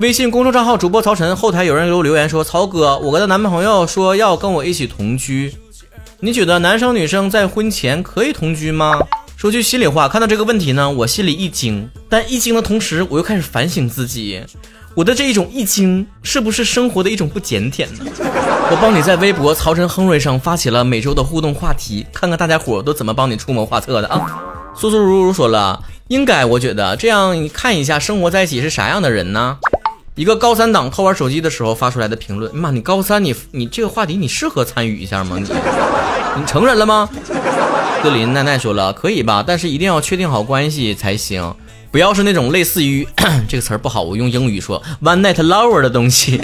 微信公众账号主播曹晨后台有人给我留言说：“曹哥，我跟她男朋友说要跟我一起同居，你觉得男生女生在婚前可以同居吗？”说句心里话，看到这个问题呢，我心里一惊，但一惊的同时，我又开始反省自己，我的这一种一惊是不是生活的一种不检点呢？我帮你在微博曹晨亨瑞上发起了每周的互动话题，看看大家伙都怎么帮你出谋划策的啊！苏苏如如说了，应该我觉得这样看一下生活在一起是啥样的人呢？一个高三党偷玩手机的时候发出来的评论，妈，你高三你你这个话题你适合参与一下吗？你你成人了吗？格林奈奈说了，可以吧，但是一定要确定好关系才行，不要是那种类似于 这个词儿不好，我用英语说 one night lover 的东西。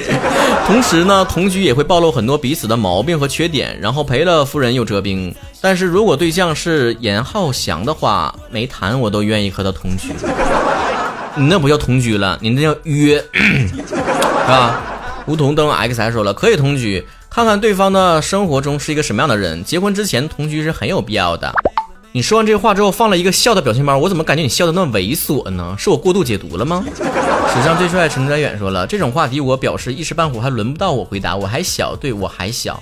同时呢，同居也会暴露很多彼此的毛病和缺点，然后赔了夫人又折兵。但是如果对象是严浩翔的话，没谈我都愿意和他同居。你那不叫同居了，你那叫约，是吧？梧桐灯 X 还说了，可以同居。看看对方的生活中是一个什么样的人，结婚之前同居是很有必要的。你说完这话之后，放了一个笑的表情包，我怎么感觉你笑的那么猥琐呢？是我过度解读了吗？史上最帅陈哲远说了，这种话题我表示一时半会还轮不到我回答，我还小，对我还小，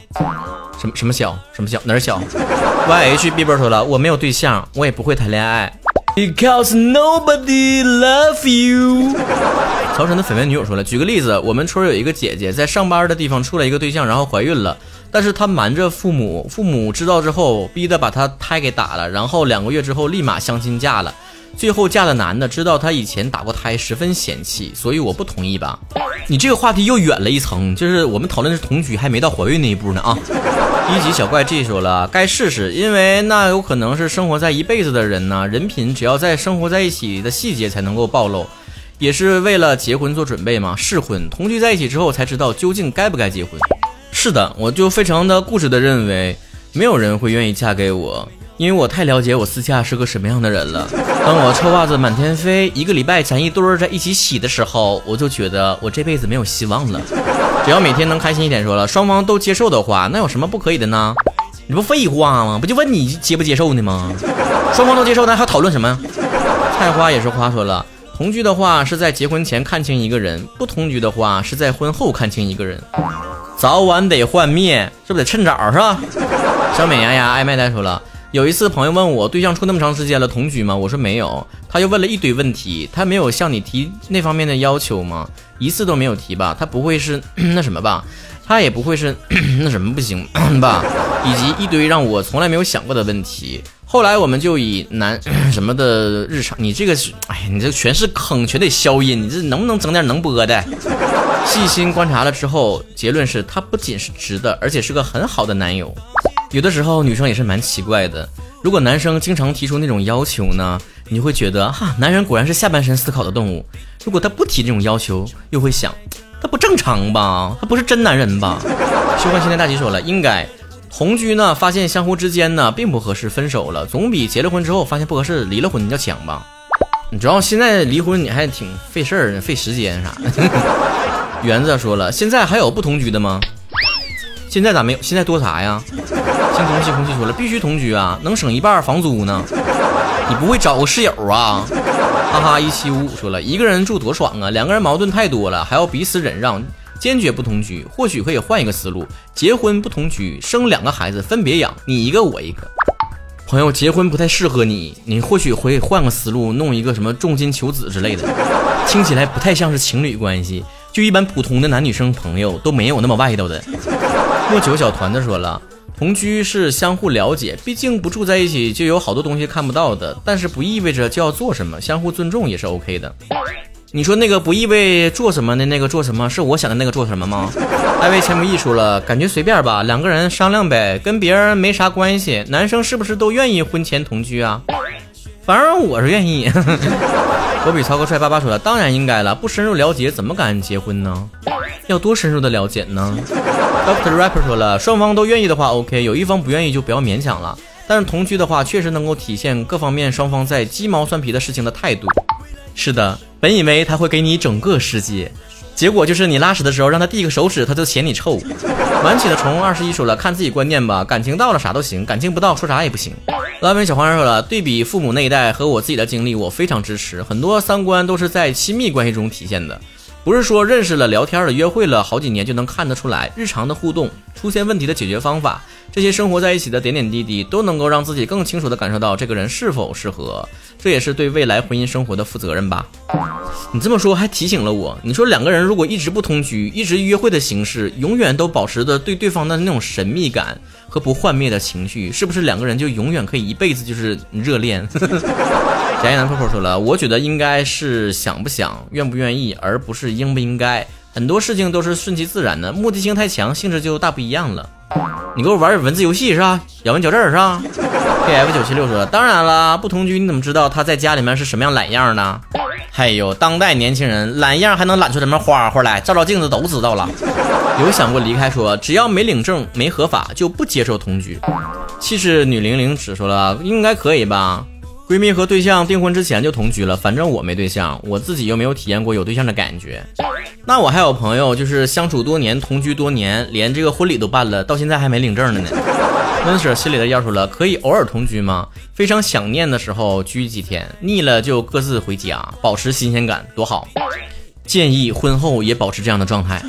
什么什么小，什么小哪儿小？Y H B 波说了，我没有对象，我也不会谈恋爱。Because nobody love you。曹晨的绯闻女友说了，举个例子，我们村有一个姐姐在上班的地方处了一个对象，然后怀孕了，但是她瞒着父母，父母知道之后，逼得把她胎给打了，然后两个月之后立马相亲嫁了，最后嫁的男的知道她以前打过胎，十分嫌弃，所以我不同意吧。你这个话题又远了一层，就是我们讨论的是同居，还没到怀孕那一步呢啊。一级小怪 G 说了，该试试，因为那有可能是生活在一辈子的人呢。人品只要在生活在一起的细节才能够暴露，也是为了结婚做准备嘛。试婚同居在一起之后才知道究竟该不该结婚。是的，我就非常的固执的认为，没有人会愿意嫁给我。因为我太了解我私下是个什么样的人了。当我臭袜子满天飞，一个礼拜攒一堆儿在一起洗的时候，我就觉得我这辈子没有希望了。只要每天能开心一点，说了双方都接受的话，那有什么不可以的呢？你不废话吗？不就问你接不接受呢吗？双方都接受，那还讨论什么？菜花也是花说了，同居的话是在结婚前看清一个人，不同居的话是在婚后看清一个人。早晚得换灭，是不是得趁早是吧？小美牙牙爱麦呆说了。有一次，朋友问我对象处那么长时间了，同居吗？我说没有。他又问了一堆问题，他没有向你提那方面的要求吗？一次都没有提吧？他不会是 那什么吧？他也不会是 那什么不行吧？以及一堆让我从来没有想过的问题。后来我们就以男 什么的日常，你这个是，哎呀，你这全是坑，全得消音，你这能不能整点能播的？细心观察了之后，结论是他不仅是直的，而且是个很好的男友。有的时候女生也是蛮奇怪的，如果男生经常提出那种要求呢，你会觉得哈，男人果然是下半身思考的动物。如果他不提这种要求，又会想，他不正常吧？他不是真男人吧？修幻现在大吉说了，应该同居呢，发现相互之间呢并不合适，分手了，总比结了婚之后发现不合适离了婚要强吧？你知道现在离婚你还挺费事儿、费时间啥的。园子说了，现在还有不同居的吗？现在咋没有？现在多啥呀？星空气空气说了，必须同居啊，能省一半房租呢。你不会找个室友啊？哈哈，一七五五说了，一个人住多爽啊，两个人矛盾太多了，还要彼此忍让，坚决不同居。或许可以换一个思路，结婚不同居，生两个孩子分别养，你一个我一个。朋友，结婚不太适合你，你或许会换个思路，弄一个什么重金求子之类的，听起来不太像是情侣关系。就一般普通的男女生朋友都没有那么外道的。莫九小团子说了，同居是相互了解，毕竟不住在一起就有好多东西看不到的，但是不意味着就要做什么，相互尊重也是 OK 的。你说那个不意味做什么的那个做什么，是我想的那个做什么吗？艾薇千不艺说了，感觉随便吧，两个人商量呗，跟别人没啥关系。男生是不是都愿意婚前同居啊？反正我是愿意。我比曹哥帅爸爸说的，当然应该了，不深入了解怎么敢结婚呢？要多深入的了解呢？Doctor Rapper 说了，双方都愿意的话，OK；有一方不愿意就不要勉强了。但是同居的话，确实能够体现各方面双方在鸡毛蒜皮的事情的态度。是的，本以为他会给你整个世界，结果就是你拉屎的时候让他递个手指，他就嫌你臭。晚起的虫二十一说了，看自己观念吧，感情到了啥都行，感情不到说啥也不行。拉文小黄人说了，对比父母那一代和我自己的经历，我非常支持，很多三观都是在亲密关系中体现的。不是说认识了、聊天了、约会了好几年就能看得出来，日常的互动、出现问题的解决方法，这些生活在一起的点点滴滴，都能够让自己更清楚地感受到这个人是否适合，这也是对未来婚姻生活的负责任吧。你这么说还提醒了我，你说两个人如果一直不同居，一直约会的形式，永远都保持着对对方的那种神秘感和不幻灭的情绪，是不是两个人就永远可以一辈子就是热恋？假意男破破说了，我觉得应该是想不想、愿不愿意，而不是应不应该。很多事情都是顺其自然的，目的性太强，性质就大不一样了。你给我玩点文字游戏是吧？咬文嚼字是吧？K F 九七六说，当然了，不同居你怎么知道他在家里面是什么样懒样呢？还有当代年轻人懒样还能懒出什么花花来？照照镜子都知道了。有想过离开？说只要没领证、没合法，就不接受同居。气势女零零只说了，应该可以吧？闺蜜和对象订婚之前就同居了，反正我没对象，我自己又没有体验过有对象的感觉。那我还有朋友，就是相处多年，同居多年，连这个婚礼都办了，到现在还没领证呢呢。温 Sir 心里的要说了，可以偶尔同居吗？非常想念的时候居几天，腻了就各自回家，保持新鲜感，多好。建议婚后也保持这样的状态。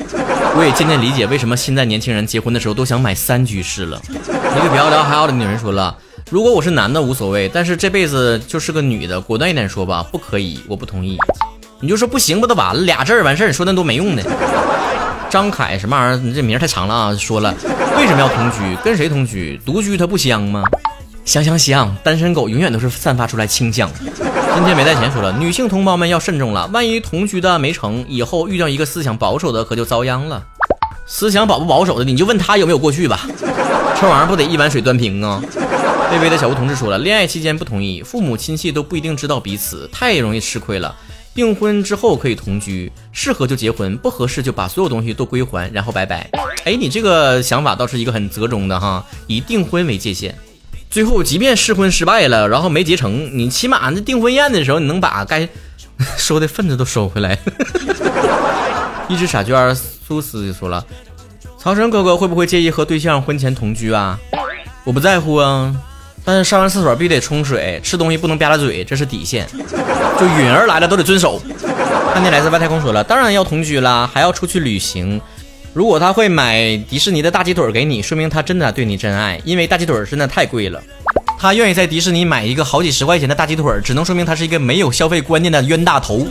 我也渐渐理解为什么现在年轻人结婚的时候都想买三居室了。一个比较聊还好的女人说了。如果我是男的无所谓，但是这辈子就是个女的，果断一点说吧，不可以，我不同意。你就说不行不都完了，俩字儿完事儿，你说那多没用的。张凯什么玩意儿？你这名太长了啊！说了为什么要同居？跟谁同居？独居它不香吗？香香香，单身狗永远都是散发出来清香。今天没带钱说了，女性同胞们要慎重了，万一同居的没成，以后遇到一个思想保守的，可就遭殃了。思想保不保守的，你就问他有没有过去吧。这玩意儿不得一碗水端平啊！微微的小吴同志说了，恋爱期间不同意，父母亲戚都不一定知道彼此，太容易吃亏了。订婚之后可以同居，适合就结婚，不合适就把所有东西都归还，然后拜拜。哎，你这个想法倒是一个很折中的哈，以订婚为界限，最后即便试婚失败了，然后没结成，你起码那订婚宴的时候，你能把该收的份子都收回来。一只傻娟苏斯就说了，曹晨哥哥会不会介意和对象婚前同居啊？我不在乎啊。但是上完厕所必须得冲水，吃东西不能吧嗒嘴，这是底线。就允儿来了都得遵守。汉天来自外太空说了，当然要同居啦，还要出去旅行。如果他会买迪士尼的大鸡腿给你，说明他真的对你真爱，因为大鸡腿真的太贵了。他愿意在迪士尼买一个好几十块钱的大鸡腿，只能说明他是一个没有消费观念的冤大头。